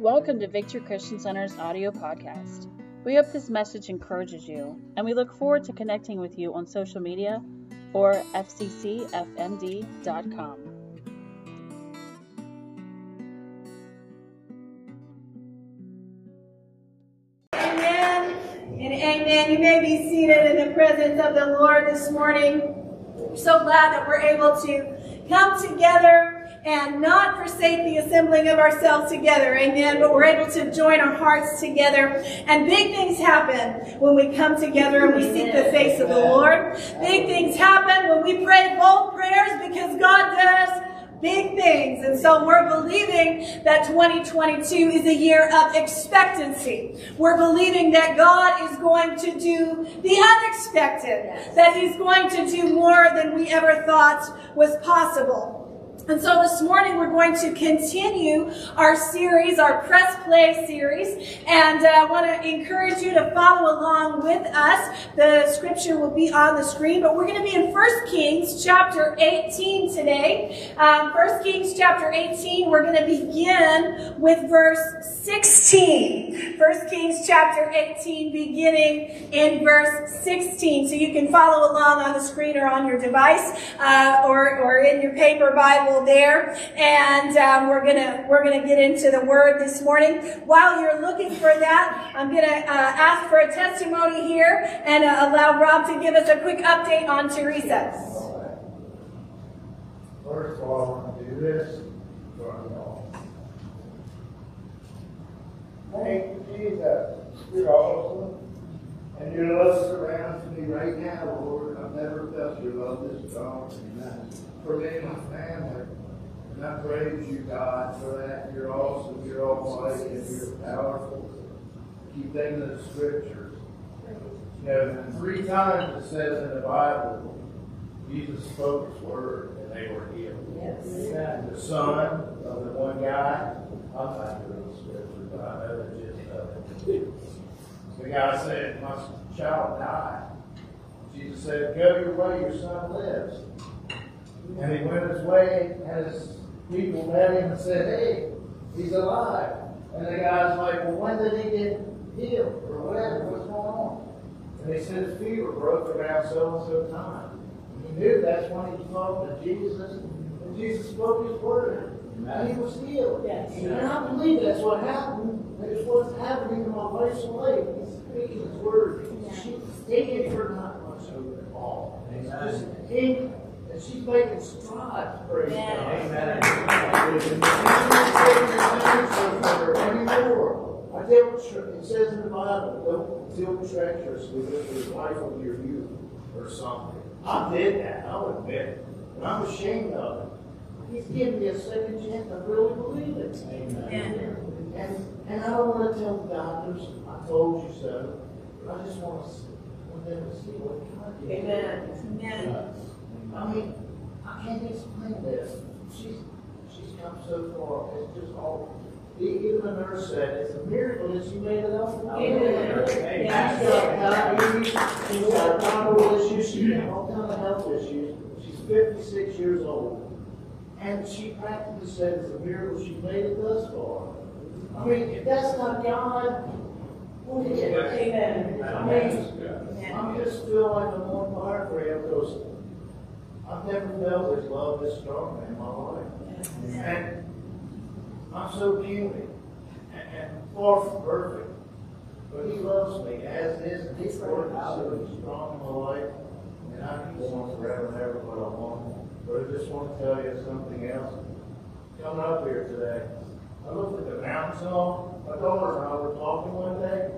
Welcome to Victory Christian Center's audio podcast. We hope this message encourages you, and we look forward to connecting with you on social media or fccfmd.com. Amen and amen. You may be seated in the presence of the Lord this morning. We're so glad that we're able to come together and not forsake the assembling of ourselves together. Amen. But we're able to join our hearts together. And big things happen when we come together and we seek the face of the Lord. Big things happen when we pray bold prayers because God does big things. And so we're believing that 2022 is a year of expectancy. We're believing that God is going to do the unexpected, that He's going to do more than we ever thought was possible. And so this morning we're going to continue our series, our press play series, and uh, I want to encourage you to follow along with us. The scripture will be on the screen, but we're going to be in 1 Kings chapter 18 today. Um, 1 Kings chapter 18, we're going to begin with verse 16. 1 Kings chapter 18, beginning in verse 16. So you can follow along on the screen or on your device uh, or, or in your paper Bible there, and um, we're gonna we're gonna get into the word this morning. While you're looking for that, I'm gonna uh, ask for a testimony here and uh, allow Rob to give us a quick update on Teresa. First of all, I want to do this for. Thank Jesus. You're awesome. And your love surrounds me right now, Lord. I've never felt your love this strong. For me and my family. And I praise you, God, for that. You're awesome, you're almighty, and you're powerful. Keep thinking of the scriptures. You know, three times it says in the Bible, Jesus spoke his word and they were healed. Yes. The son of the one guy, I'm not doing the scripture, but I know the gist of it. The guy said, My child died. Jesus said, Go your way, your son lives. And he went his way, and his people met him and said, Hey, he's alive. And the guy's like, Well, when did he get healed? Or whatever, what's going on? And they said his fever broke around so and so time. And he knew that's when he was talking to Jesus, and Jesus spoke his word. And he was healed. Yes. And I believe that's what happened. That is what's happening in my wife's life. He's speaking his word. She's taking for not much over it all. And it's just taking and she's making strides, praise Yes. God. Anymore. I tell you, it says in the Bible, don't deal treacherously with your wife of your youth or something. I did that, I'll admit it. And I'm ashamed of it. He's giving me a second chance, I really believe it. Amen. And, and I don't want to tell the doctors, I told you so, but I just want to, see- want them to see what God did. Amen. Amen. I mean, I can't explain this. She's, she's come so far, it's just all, even the nurse said, it's a miracle that she made it out. Amen. She's got diabetes, she's got thyroid issues, she's got all kinds of health issues. She's fifty-six years old. And she practically said it's a miracle she made it thus far. I mean, if that's not God, what is it? Amen. I mean, I'm just feel like I'm on fire for him because I've never felt his love this strong in my life. And I'm so and, and far from perfect. But he loves me as is, and he's working so strong in my life. And I can go on forever and ever what I want. But I just want to tell you something else. Coming up here today, I looked at the mountain song. My daughter and I were talking one day,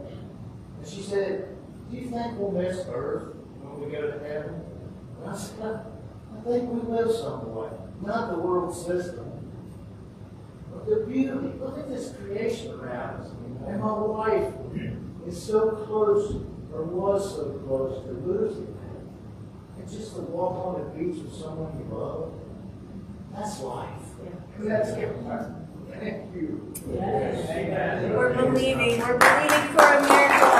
and she said, Do you think we'll miss Earth when we go to heaven? And I said, I, I think we will someway. Not the world system, but the beauty. Look at this creation around us. And my wife is so close, or was so close to losing that. And just to walk on the beach with someone you love, that's life. That's Thank you. Amen. We're believing, we're believing for a miracle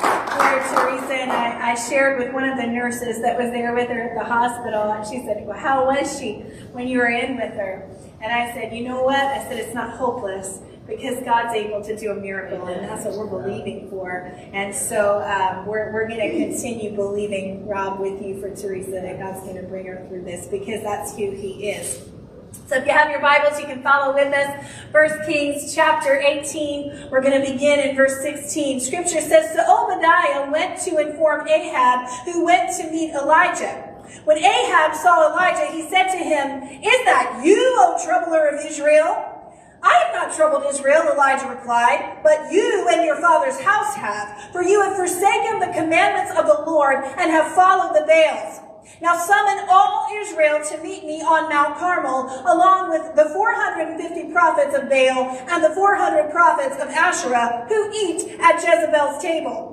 for, for Teresa, and I, shared with one of the nurses that was there with her at the hospital, and she said, Well, how was she when you were in with her? And I said, You know what? I said, It's not hopeless because God's able to do a miracle, and that's what we're believing for. And so um, we're, we're going to continue believing, Rob, with you for Teresa, that God's going to bring her through this because that's who He is. So if you have your Bibles, you can follow with us. First Kings chapter 18. We're going to begin in verse 16. Scripture says, So Obadiah went to inform Ahab, who went to meet Elijah. When Ahab saw Elijah, he said to him, Is that you, O troubler of Israel? I have not troubled Israel, Elijah replied, but you and your father's house have, for you have forsaken the commandments of the Lord and have followed the Baals. Now summon all Israel to meet me on Mount Carmel, along with the 450 prophets of Baal and the 400 prophets of Asherah who eat at Jezebel's table.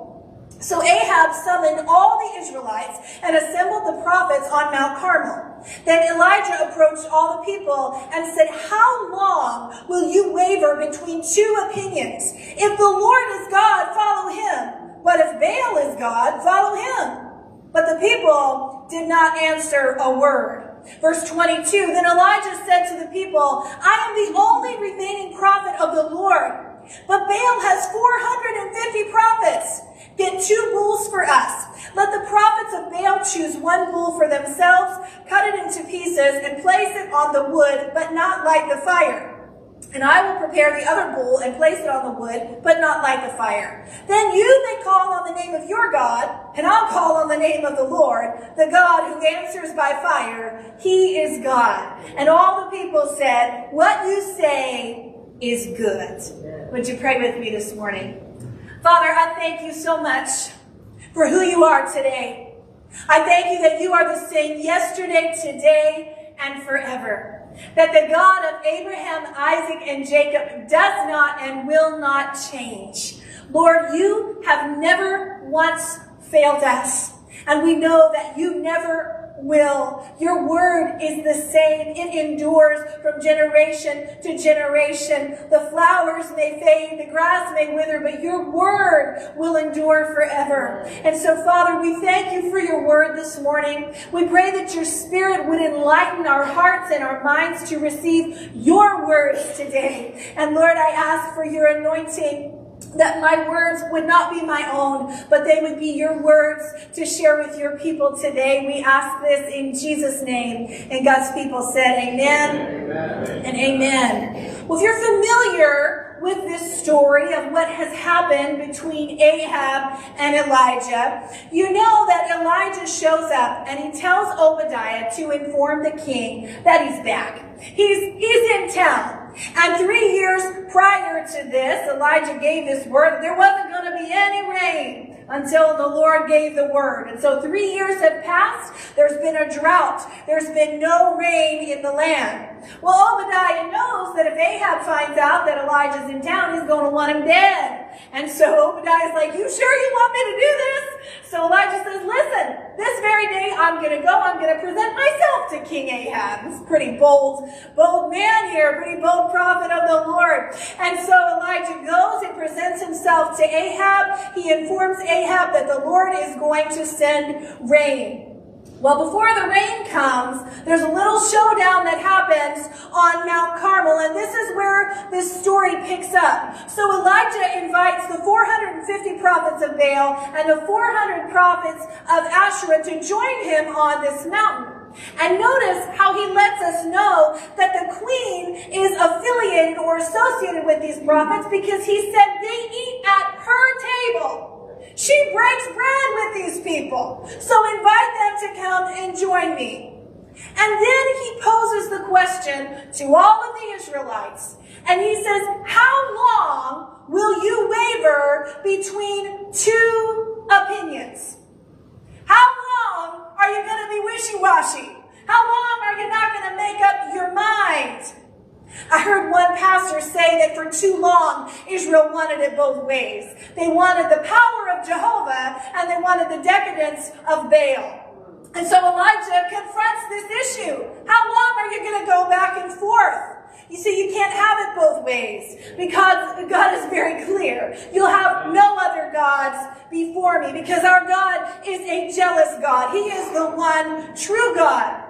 So Ahab summoned all the Israelites and assembled the prophets on Mount Carmel. Then Elijah approached all the people and said, How long will you waver between two opinions? If the Lord is God, follow him. But if Baal is God, follow him. But the people did not answer a word. Verse 22, Then Elijah said to the people, I am the only remaining prophet of the Lord. But Baal has 450 prophets. Get two bulls for us. Let the prophets of Baal choose one bull for themselves, cut it into pieces, and place it on the wood, but not light the fire. And I will prepare the other bull and place it on the wood, but not light the fire. Then you may call on the name of your God, and I'll call on the name of the Lord, the God who answers by fire. He is God. And all the people said, What you say is good. Would you pray with me this morning? Father, I thank you so much for who you are today. I thank you that you are the same yesterday, today, and forever that the God of Abraham, Isaac, and Jacob does not and will not change. Lord, you have never once failed us. And we know that you never will. Your word is the same. It endures from generation to generation. The flowers may fade, the grass may wither, but your word will endure forever. And so, Father, we thank you for your word this morning. We pray that your spirit would enlighten our hearts and our minds to receive your words today. And Lord, I ask for your anointing that my words would not be my own, but they would be your words to share with your people today. We ask this in Jesus' name. And God's people said, Amen, amen. and amen. Well, if you're familiar with this story of what has happened between Ahab and Elijah, you know that Elijah shows up and he tells Obadiah to inform the king that he's back. He's, he's in town. And three years prior to this, Elijah gave this word there wasn't going to be any rain until the Lord gave the word. And so three years have passed. There's been a drought. There's been no rain in the land. Well, Obadiah knows that if Ahab finds out that Elijah's in town, he's going to want him dead. And so Obadiah's like, you sure you want me to do this? So Elijah says, listen, this very day I'm going to go, I'm going to present myself to King Ahab. This pretty bold, bold man here, pretty bold prophet of the Lord. And so Elijah goes and presents himself to Ahab. He informs Ahab that the Lord is going to send rain. Well, before the rain comes, there's a little showdown that happens on Mount Carmel, and this is where this story picks up. So Elijah invites the 450 prophets of Baal and the 400 prophets of Asherah to join him on this mountain. And notice how he lets us know that the queen is affiliated or associated with these prophets because he said they eat at her table. She breaks bread with these people. So invite them to come and join me. And then he poses the question to all of the Israelites. And he says, how long will you waver between two opinions? How long are you going to be wishy-washy? How long are you not going to make up your mind? I heard one pastor say that for too long, Israel wanted it both ways. They wanted the power of Jehovah and they wanted the decadence of Baal. And so Elijah confronts this issue. How long are you going to go back and forth? You see, you can't have it both ways because God is very clear. You'll have no other gods before me because our God is a jealous God. He is the one true God.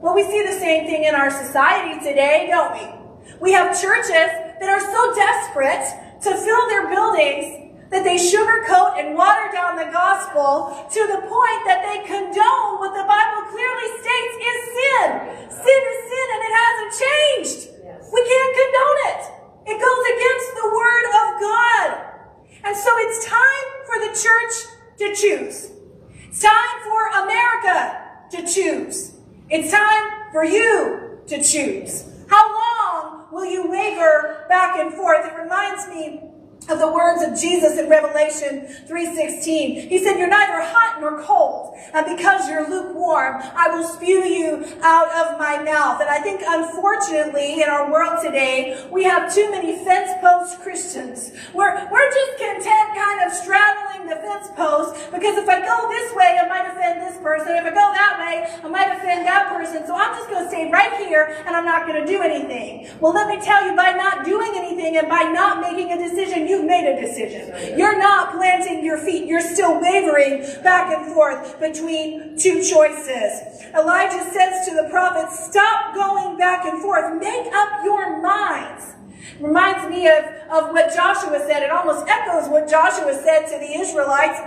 Well, we see the same thing in our society today, don't we? We have churches that are so desperate to fill their buildings that they sugarcoat and water down the gospel to the point that they condone what the Bible clearly states is sin. Sin is sin and it hasn't changed. Yes. We can't condone it. It goes against the word of God. And so it's time for the church to choose. It's time for America to choose. It's time for you to choose. How will you waver back and forth? It reminds me of the words of Jesus in Revelation 3.16. He said, you're neither hot nor cold, and because you're lukewarm, I will spew you out of my mouth. And I think, unfortunately, in our world today, we have too many fence post Christians. We're, we're just content kind of straddling the fence post, because if I go this way, I might offend this person. If I go that way, I might offend that person. So I'm just going to stay right here, and I'm not going to do anything. Well, let me tell you, by not doing anything and by not making a decision, you've made a decision. You're not planting your feet. You're still wavering back and forth between two choices. Elijah says to the prophet, stop going back and forth. Make up your minds. Reminds me of, of what Joshua said. It almost echoes what Joshua said to the Israelites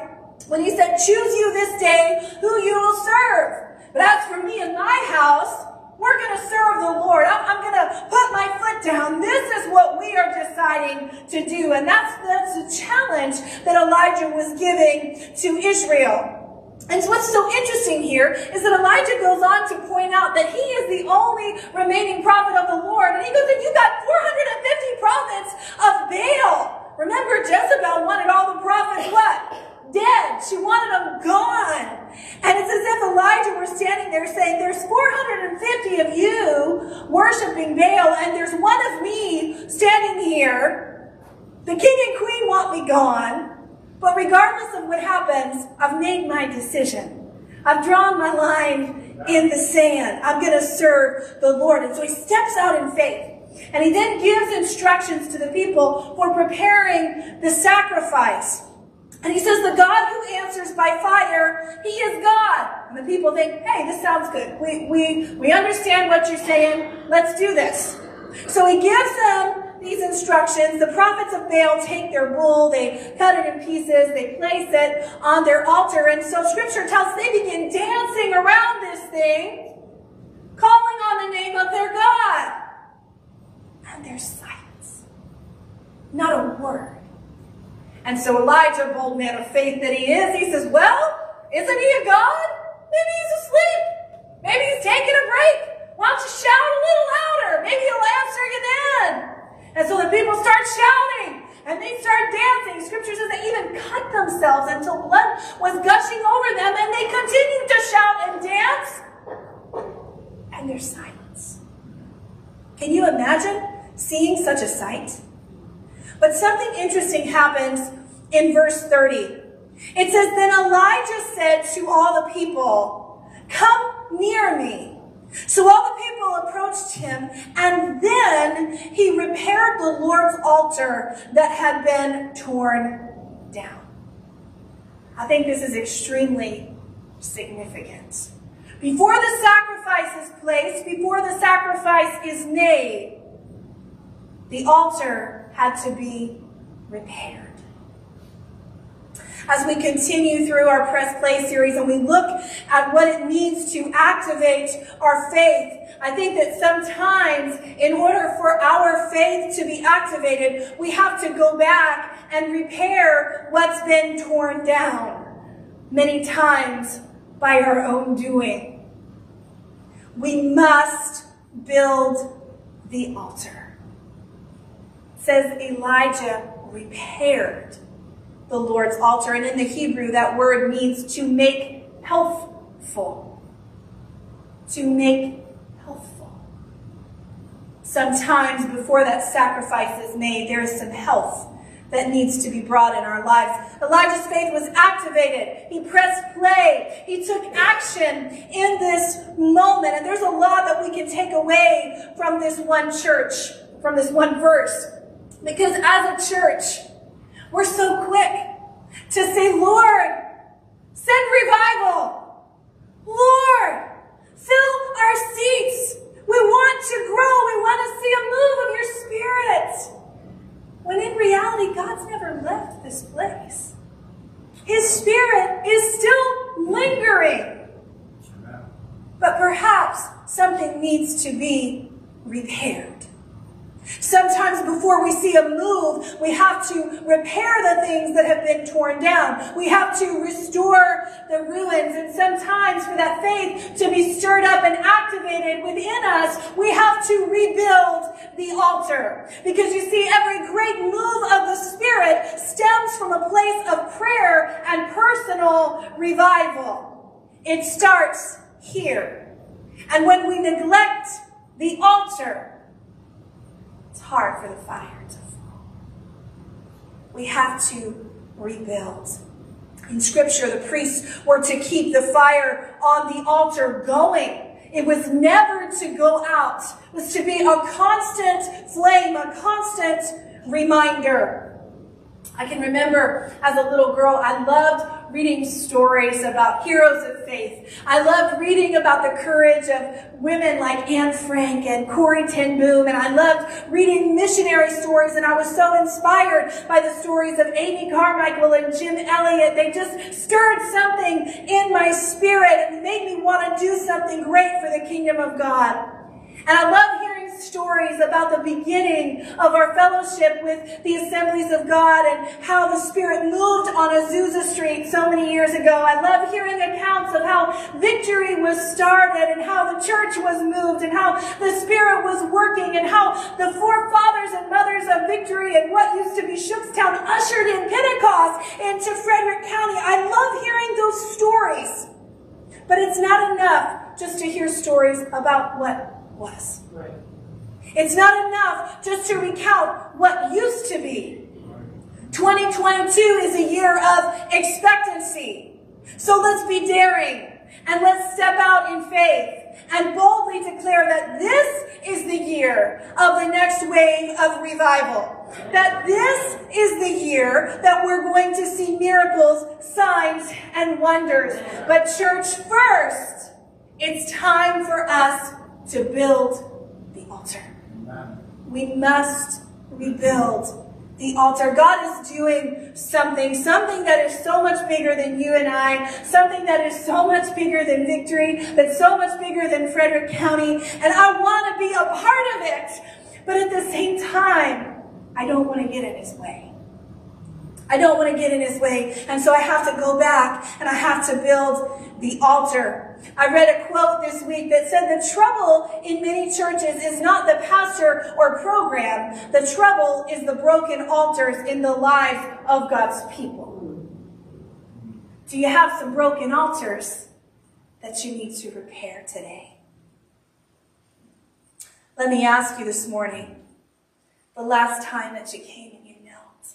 when he said, choose you this day who you will serve. But as for me and my house, we're going to serve the Lord. I'm, I'm going to put my foot down. This is what we are deciding to do. And that's, that's the challenge that Elijah was giving to Israel. And what's so interesting here is that Elijah goes on to point out that he is the only remaining prophet of the Lord. And he goes, and you got 450 prophets of Baal. Remember, Jezebel wanted all the prophets what? Dead. She wanted them gone. And it's as if Elijah were standing there saying, there's 450 of you worshiping Baal, and there's one of me standing here. The king and queen want me gone. But regardless of what happens, I've made my decision. I've drawn my line in the sand. I'm going to serve the Lord. And so he steps out in faith. And he then gives instructions to the people for preparing the sacrifice. And he says, the God who answers by fire, he is God. And the people think, hey, this sounds good. We, we, we understand what you're saying. Let's do this. So he gives them these instructions. The prophets of Baal take their bull, they cut it in pieces, they place it on their altar. And so scripture tells they begin dancing around this thing, calling on the name of their God. And there's silence. Not a word. And so Elijah, bold man of faith that he is, he says, well, isn't he a God? Maybe he's asleep. Maybe he's taking a break. Why don't you shout a little louder? Maybe he'll answer you then. And so the people start shouting and they start dancing. Scripture says they even cut themselves until blood was gushing over them and they continued to shout and dance. And there's silence. Can you imagine seeing such a sight? But something interesting happens in verse 30. It says, Then Elijah said to all the people, Come near me. So all the people approached him, and then he repaired the Lord's altar that had been torn down. I think this is extremely significant. Before the sacrifice is placed, before the sacrifice is made, the altar had to be repaired. As we continue through our Press Play series and we look at what it means to activate our faith, I think that sometimes in order for our faith to be activated, we have to go back and repair what's been torn down, many times by our own doing. We must build the altar says Elijah repaired the Lord's altar. And in the Hebrew, that word means to make healthful. To make healthful. Sometimes before that sacrifice is made, there is some health that needs to be brought in our lives. Elijah's faith was activated. He pressed play. He took action in this moment. And there's a lot that we can take away from this one church, from this one verse. Because as a church, we're so quick to say, Lord, send revival. Lord, fill our seats. We want to grow. We want to see a move of your spirit. When in reality, God's never left this place. His spirit is still lingering. But perhaps something needs to be repaired. Sometimes before we see a move, we have to repair the things that have been torn down. We have to restore the ruins. And sometimes for that faith to be stirred up and activated within us, we have to rebuild the altar. Because you see, every great move of the Spirit stems from a place of prayer and personal revival. It starts here. And when we neglect the altar, hard for the fire to fall. We have to rebuild. In scripture, the priests were to keep the fire on the altar going. It was never to go out. It was to be a constant flame, a constant reminder. I can remember as a little girl, I loved reading stories about heroes of faith. I loved reading about the courage of women like Anne Frank and Corrie ten Boom, and I loved reading missionary stories, and I was so inspired by the stories of Amy Carmichael and Jim Elliot. They just stirred something in my spirit and made me want to do something great for the kingdom of God. And I love hearing stories about the beginning of our fellowship with the Assemblies of God and how the Spirit moved on Azusa Street so many years ago. I love hearing accounts of how victory was started and how the church was moved and how the Spirit was working and how the forefathers and mothers of victory and what used to be Shookstown ushered in Pentecost into Frederick County. I love hearing those stories. But it's not enough just to hear stories about what was. Right. It's not enough just to recount what used to be. 2022 is a year of expectancy. So let's be daring and let's step out in faith and boldly declare that this is the year of the next wave of revival. That this is the year that we're going to see miracles, signs, and wonders. But church first, it's time for us to build the altar. We must rebuild the altar. God is doing something, something that is so much bigger than you and I, something that is so much bigger than victory, that's so much bigger than Frederick County, and I want to be a part of it. But at the same time, I don't want to get in his way. I don't want to get in his way. And so I have to go back and I have to build the altar. I read a quote this week that said the trouble in many churches is not the pastor or program. The trouble is the broken altars in the lives of God's people. Do you have some broken altars that you need to repair today? Let me ask you this morning, the last time that you came and you knelt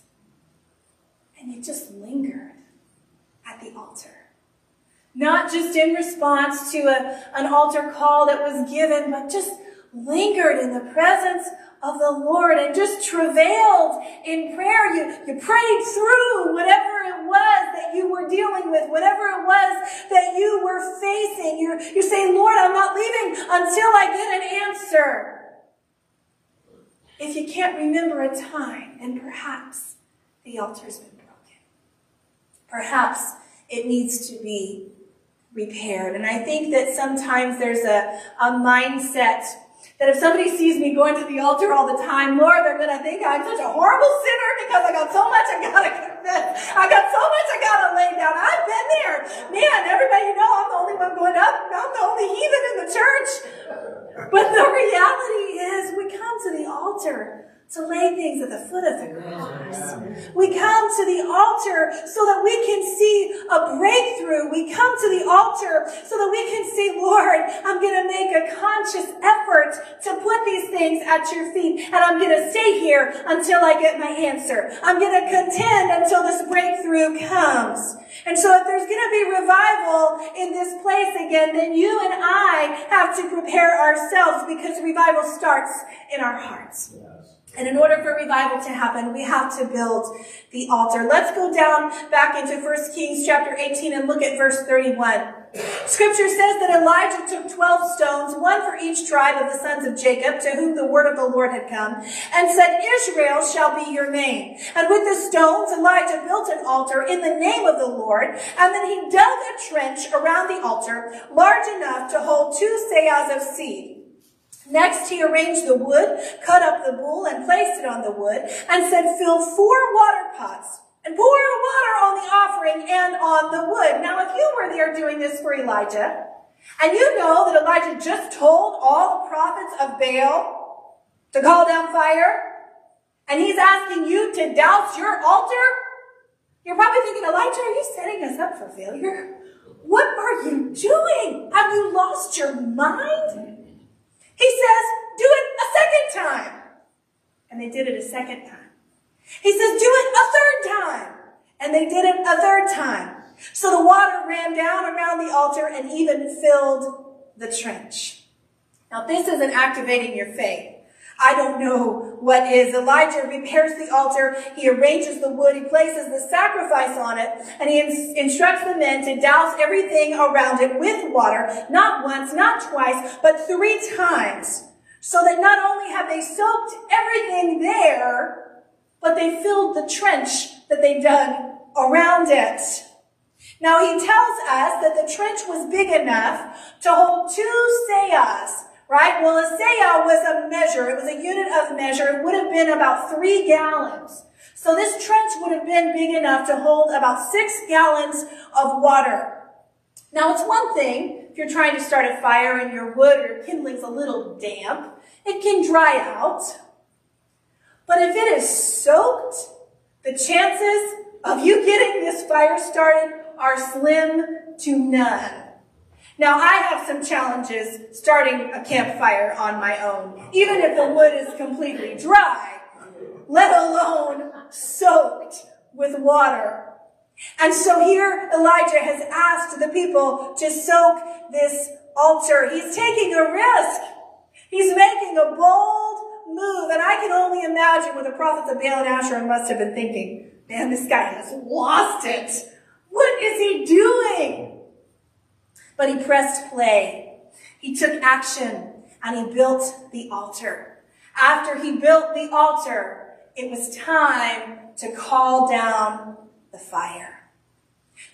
and you just lingered at the altar. Not just in response to a, an altar call that was given, but just lingered in the presence of the Lord and just travailed in prayer. You, you prayed through whatever it was that you were dealing with, whatever it was that you were facing. You're, you say, Lord, I'm not leaving until I get an answer. If you can't remember a time, and perhaps the altar's been broken. Perhaps it needs to be repaired. And I think that sometimes there's a, a mindset that if somebody sees me going to the altar all the time, Lord, they're going to think I'm such a horrible sinner because I got so much I got to confess. I got so much I got to lay down. I've been there. Man, everybody you know I'm the only one going up. I'm the only heathen in the church. But the reality is we come to the altar to lay things at the foot of the cross. We come to the altar so that we can see a breakthrough. We come to the altar so that we can say, Lord, I'm going to make a conscious effort to put these things at your feet. And I'm going to stay here until I get my answer. I'm going to contend until this breakthrough comes. And so if there's going to be revival in this place again, then you and I have to prepare ourselves because revival starts in our hearts. And in order for revival to happen, we have to build the altar. Let's go down back into 1 Kings chapter 18 and look at verse 31. Scripture says that Elijah took 12 stones, one for each tribe of the sons of Jacob, to whom the word of the Lord had come, and said, Israel shall be your name. And with the stones, Elijah built an altar in the name of the Lord, and then he dug a trench around the altar, large enough to hold two seahs of seed. Next, he arranged the wood, cut up the bull, and placed it on the wood, and said, fill four water pots, and pour water on the offering and on the wood. Now, if you were there doing this for Elijah, and you know that Elijah just told all the prophets of Baal to call down fire, and he's asking you to douse your altar, you're probably thinking, Elijah, are you setting us up for failure? What are you doing? Have you lost your mind? He says, do it a second time. And they did it a second time. He says, do it a third time. And they did it a third time. So the water ran down around the altar and even filled the trench. Now this isn't activating your faith. I don't know what is. Elijah repairs the altar. He arranges the wood. He places the sacrifice on it. And he ins- instructs the men to douse everything around it with water. Not once, not twice, but three times. So that not only have they soaked everything there, but they filled the trench that they dug around it. Now he tells us that the trench was big enough to hold two seahs right? Well, a seah was a measure. It was a unit of measure. It would have been about three gallons. So this trench would have been big enough to hold about six gallons of water. Now, it's one thing if you're trying to start a fire and your wood or kindling's a little damp, it can dry out. But if it is soaked, the chances of you getting this fire started are slim to none. Now, I have some challenges starting a campfire on my own, even if the wood is completely dry, let alone soaked with water. And so here Elijah has asked the people to soak this altar. He's taking a risk. He's making a bold move. And I can only imagine what the prophets of Baal and Asherah must have been thinking. Man, this guy has lost it. What is he doing? But he pressed play. He took action and he built the altar. After he built the altar, it was time to call down the fire.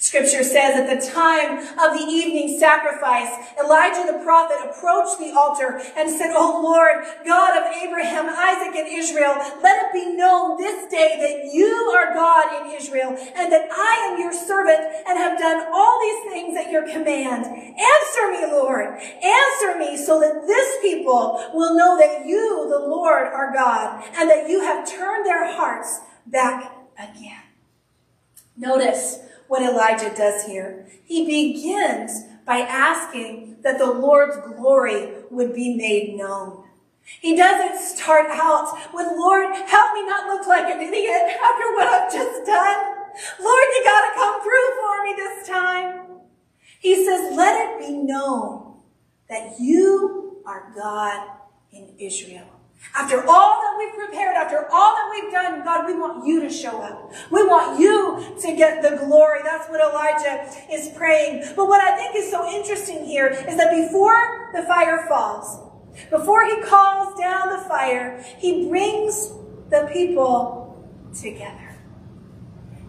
Scripture says at the time of the evening sacrifice, Elijah the prophet approached the altar and said, O Lord, God of Abraham, Isaac, and Israel, let it be known this day that you are God in Israel and that I am your servant and have done all these things at your command. Answer me, Lord. Answer me so that this people will know that you, the Lord, are God and that you have turned their hearts back again. Notice what Elijah does here. He begins by asking that the Lord's glory would be made known. He doesn't start out with, Lord, help me not look like an idiot after what I've just done. Lord, you gotta come through for me this time. He says, let it be known that you are God in Israel. After all that we've prepared, after all that we've done, God, we want you to show up. We want you to get the glory. That's what Elijah is praying. But what I think is so interesting here is that before the fire falls, before he calls down the fire, he brings the people together.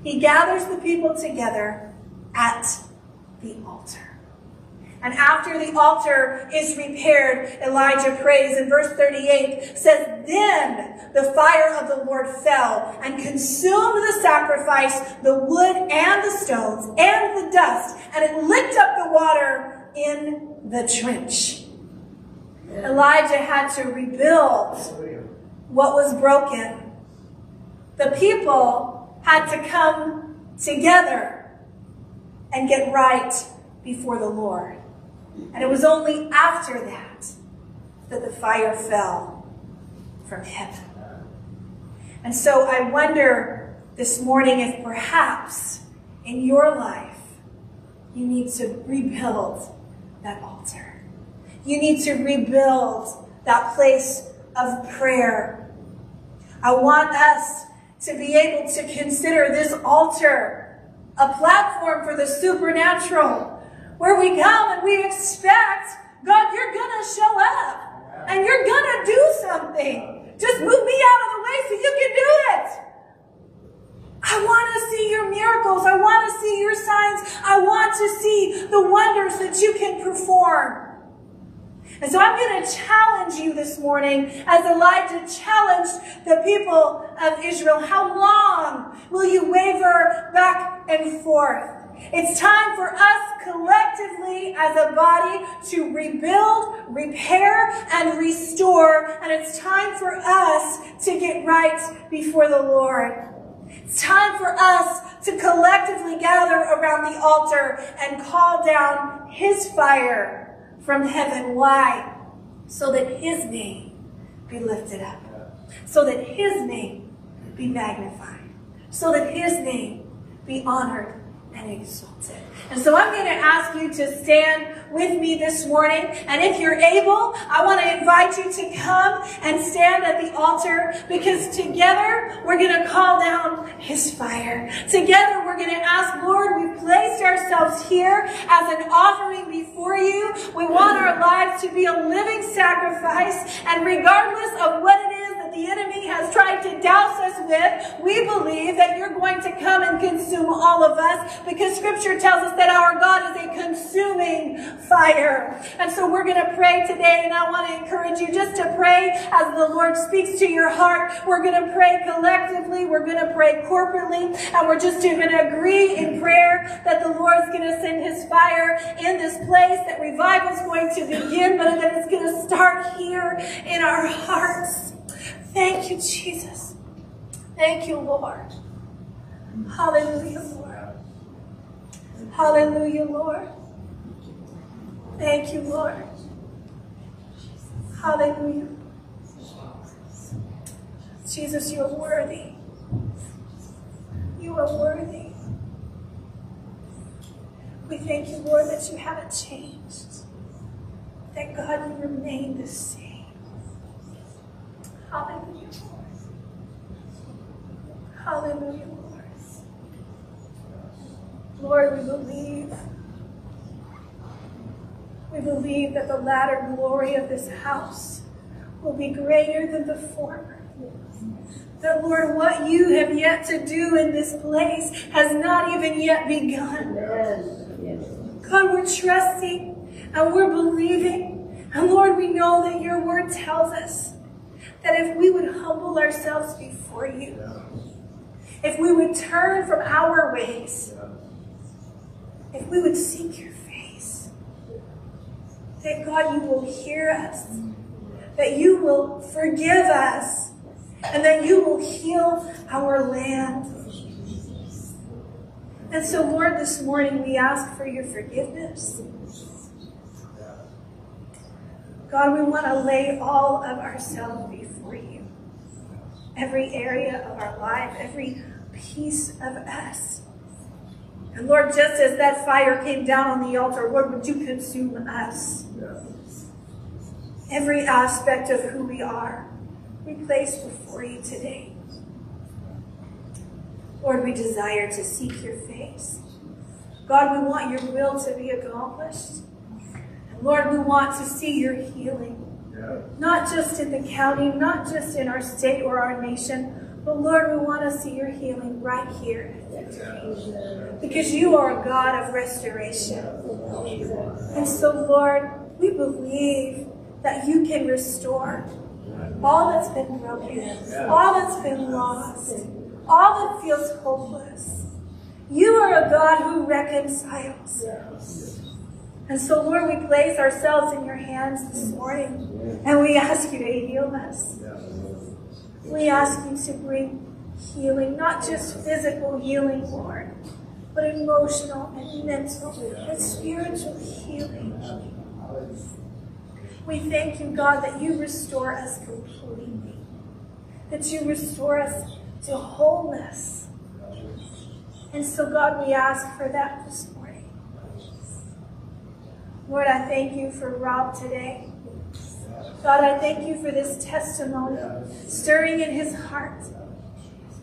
He gathers the people together at the altar. And after the altar is repaired, Elijah prays in verse 38 says, Then the fire of the Lord fell and consumed the sacrifice, the wood and the stones and the dust, and it licked up the water in the trench. Elijah had to rebuild what was broken. The people had to come together and get right before the Lord. And it was only after that that the fire fell from heaven. And so I wonder this morning if perhaps in your life you need to rebuild that altar. You need to rebuild that place of prayer. I want us to be able to consider this altar a platform for the supernatural where we come and we expect, God, you're going to show up and you're going to do something. Just move me out of the way so you can do it. I want to see your miracles. I want to see your signs. I want to see the wonders that you can perform. And so I'm going to challenge you this morning as Elijah challenged the people of Israel. How long will you waver back and forth? It's time for us collectively as a body to rebuild, repair, and restore. And it's time for us to get right before the Lord. It's time for us to collectively gather around the altar and call down his fire from heaven. Why? So that his name be lifted up. So that his name be magnified. So that his name be honored and exalted. And so I'm going to ask you to stand with me this morning. And if you're able, I want to invite you to come and stand at the altar because together we're going to call down his fire. Together we're going to ask, Lord, we've placed ourselves here as an offering before you. We want our lives to be a living sacrifice. And regardless of what it is the enemy has tried to douse us with, we believe that you're going to come and consume all of us because scripture tells us that our God is a consuming fire. And so we're going to pray today, and I want to encourage you just to pray as the Lord speaks to your heart. We're going to pray collectively, we're going to pray corporately, and we're just going to agree in prayer that the Lord's going to send his fire in this place, that revival is going to begin, but that it's going to start here in our hearts. Thank you, Jesus. Thank you, Lord. Hallelujah, Lord. Hallelujah, Lord. Thank you, Lord. Hallelujah. Jesus, you are worthy. You are worthy. We thank you, Lord, that you haven't changed. That God, you remain the same. Hallelujah, Lord. Hallelujah, Lord. Lord, we believe. We believe that the latter glory of this house will be greater than the former. That, Lord, what you have yet to do in this place has not even yet begun. God, we're trusting and we're believing. And Lord, we know that your word tells us that if we would humble ourselves before you, if we would turn from our ways, if we would seek your face, that God, you will hear us, that you will forgive us, and that you will heal our land. And so, Lord, this morning we ask for your forgiveness. God, we want to lay all of ourselves before. Every area of our life, every piece of us. And Lord, just as that fire came down on the altar, Lord, would you consume us? Every aspect of who we are, we place before you today. Lord, we desire to seek your face. God, we want your will to be accomplished. And Lord, we want to see your healing. Not just in the county, not just in our state or our nation, but Lord, we want to see your healing right here. Because you are a God of restoration. And so, Lord, we believe that you can restore all that's been broken, all that's been lost, all that feels hopeless. You are a God who reconciles. And so, Lord, we place ourselves in your hands this morning and we ask you to heal us. We ask you to bring healing, not just physical healing, Lord, but emotional and mental and spiritual healing. We thank you, God, that you restore us completely, that you restore us to wholeness. And so, God, we ask for that this morning. Lord, I thank you for Rob today. God, I thank you for this testimony stirring in his heart.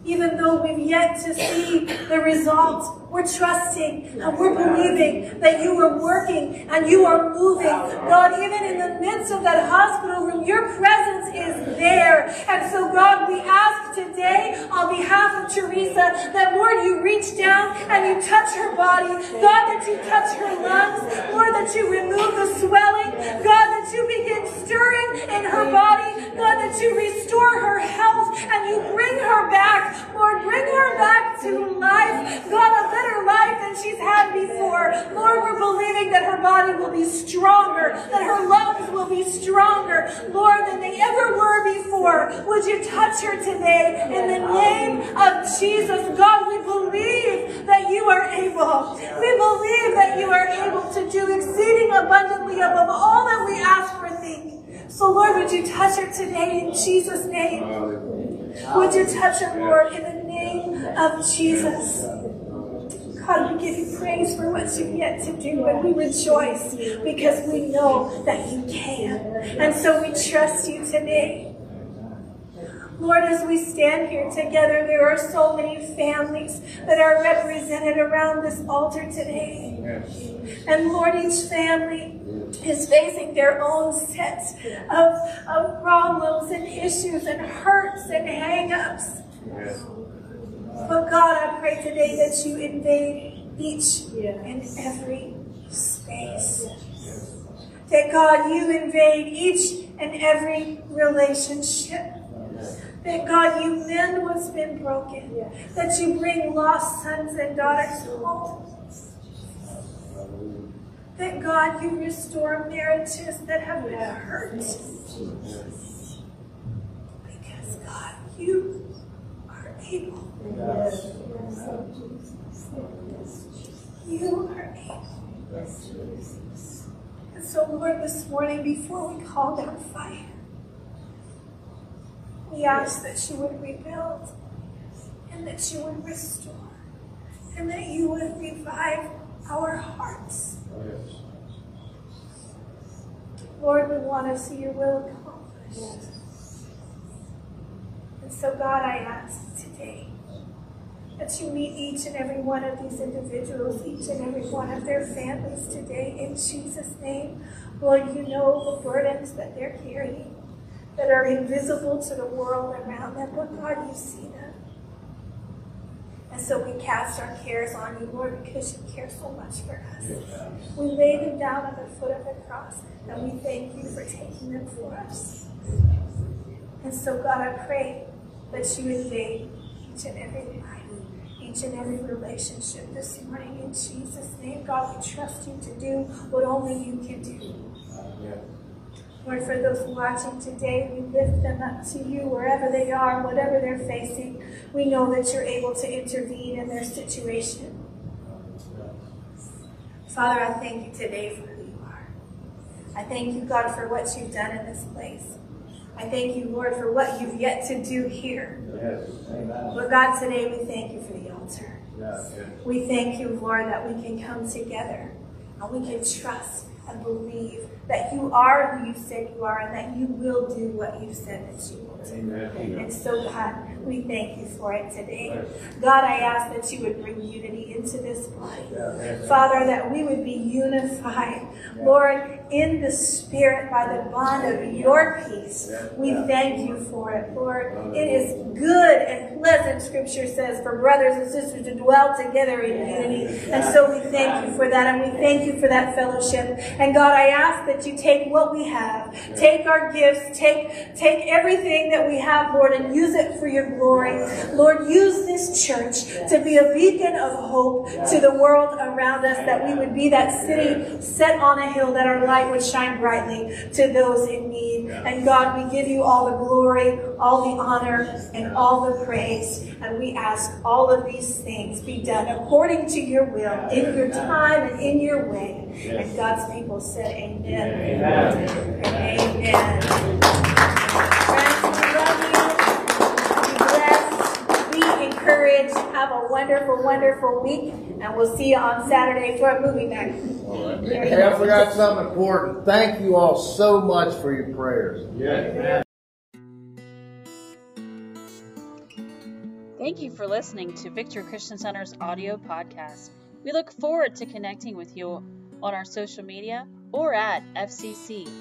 Even though we've yet to see the result, we're trusting and we're believing that you are working and you are moving. God, even in the midst of that hospital room, your presence is there. And so, God, we ask today on behalf of Teresa that, Lord, you reach down and you touch her body. God, that you touch her lungs. Lord, that you remove the swelling. God, that you begin stirring in her body. God, that you restore her health and you bring her back. Lord, bring her back to life. God, better life than she's had before. Lord, we're believing that her body will be stronger, that her lungs will be stronger, Lord, than they ever were before. Would you touch her today in the name of Jesus? God, we believe that you are able. We believe that you are able to do exceeding abundantly above all that we ask or think. So, Lord, would you touch her today in Jesus' name? Would you touch her, Lord, in the name of Jesus? God, we give you praise for what you've yet to do, and we rejoice because we know that you can. And so we trust you today. Lord, as we stand here together, there are so many families that are represented around this altar today. And Lord, each family is facing their own set of, of problems and issues and hurts and hang-ups. But God, I pray today that you invade each and every space. That God, you invade each and every relationship. That God, you mend what's been broken. That you bring lost sons and daughters home. That God, you restore marriages that have been hurt. Because God, you are able. You are able. And so, Lord, this morning, before we call down fire, we ask that you would rebuild and that you would restore and that you would revive our hearts. Lord, we want to see your will accomplished. And so, God, I ask today that you meet each and every one of these individuals, each and every one of their families today in Jesus' name. Lord, you know the burdens that they're carrying that are invisible to the world around them, but God, you see them. And so we cast our cares on you, Lord, because you care so much for us. We lay them down at the foot of the cross, and we thank you for taking them for us. And so, God, I pray that you invade each and every life, each and every relationship this morning. In Jesus' name, God, we trust you to do what only you can do. Lord, for those watching today, we lift them up to you wherever they are, whatever they're facing. We know that you're able to intervene in their situation. Father, I thank you today for who you are. I thank you, God, for what you've done in this place. I thank you, Lord, for what you've yet to do here. But God, today we thank you for. We thank you, Lord, that we can come together and we can trust and believe that you are who you said you are and that you will do what you said that you will. Amen. And so, God, we thank you for it today. God, I ask that you would bring unity into this body. Father, that we would be unified. Lord, in the Spirit by the bond of your peace. We thank you for it, Lord. It is good and pleasant, Scripture says, for brothers and sisters to dwell together in unity. And so we thank you for that, and we thank you for that fellowship. And God, I ask that you take what we have, take our gifts, take, take everything that we have, Lord, and use it for your glory. Lord, use this church to be a beacon of hope to the world around us, that we would be that city set on a hill, that our light would shine brightly to those in need. And God, we give you all the glory, all the honor, and all the praise. And we ask all of these things be done according to your will, in your time and in your way. And God's people said, Amen. Amen. Amen. Friends, wonderful, wonderful week. And we'll see you on Saturday for a movie night. Hey, I forgot something important. Thank you all so much for your prayers. Yeah. Thank you for listening to Victor Christian Center's audio podcast. We look forward to connecting with you on our social media or at fccfmd.com.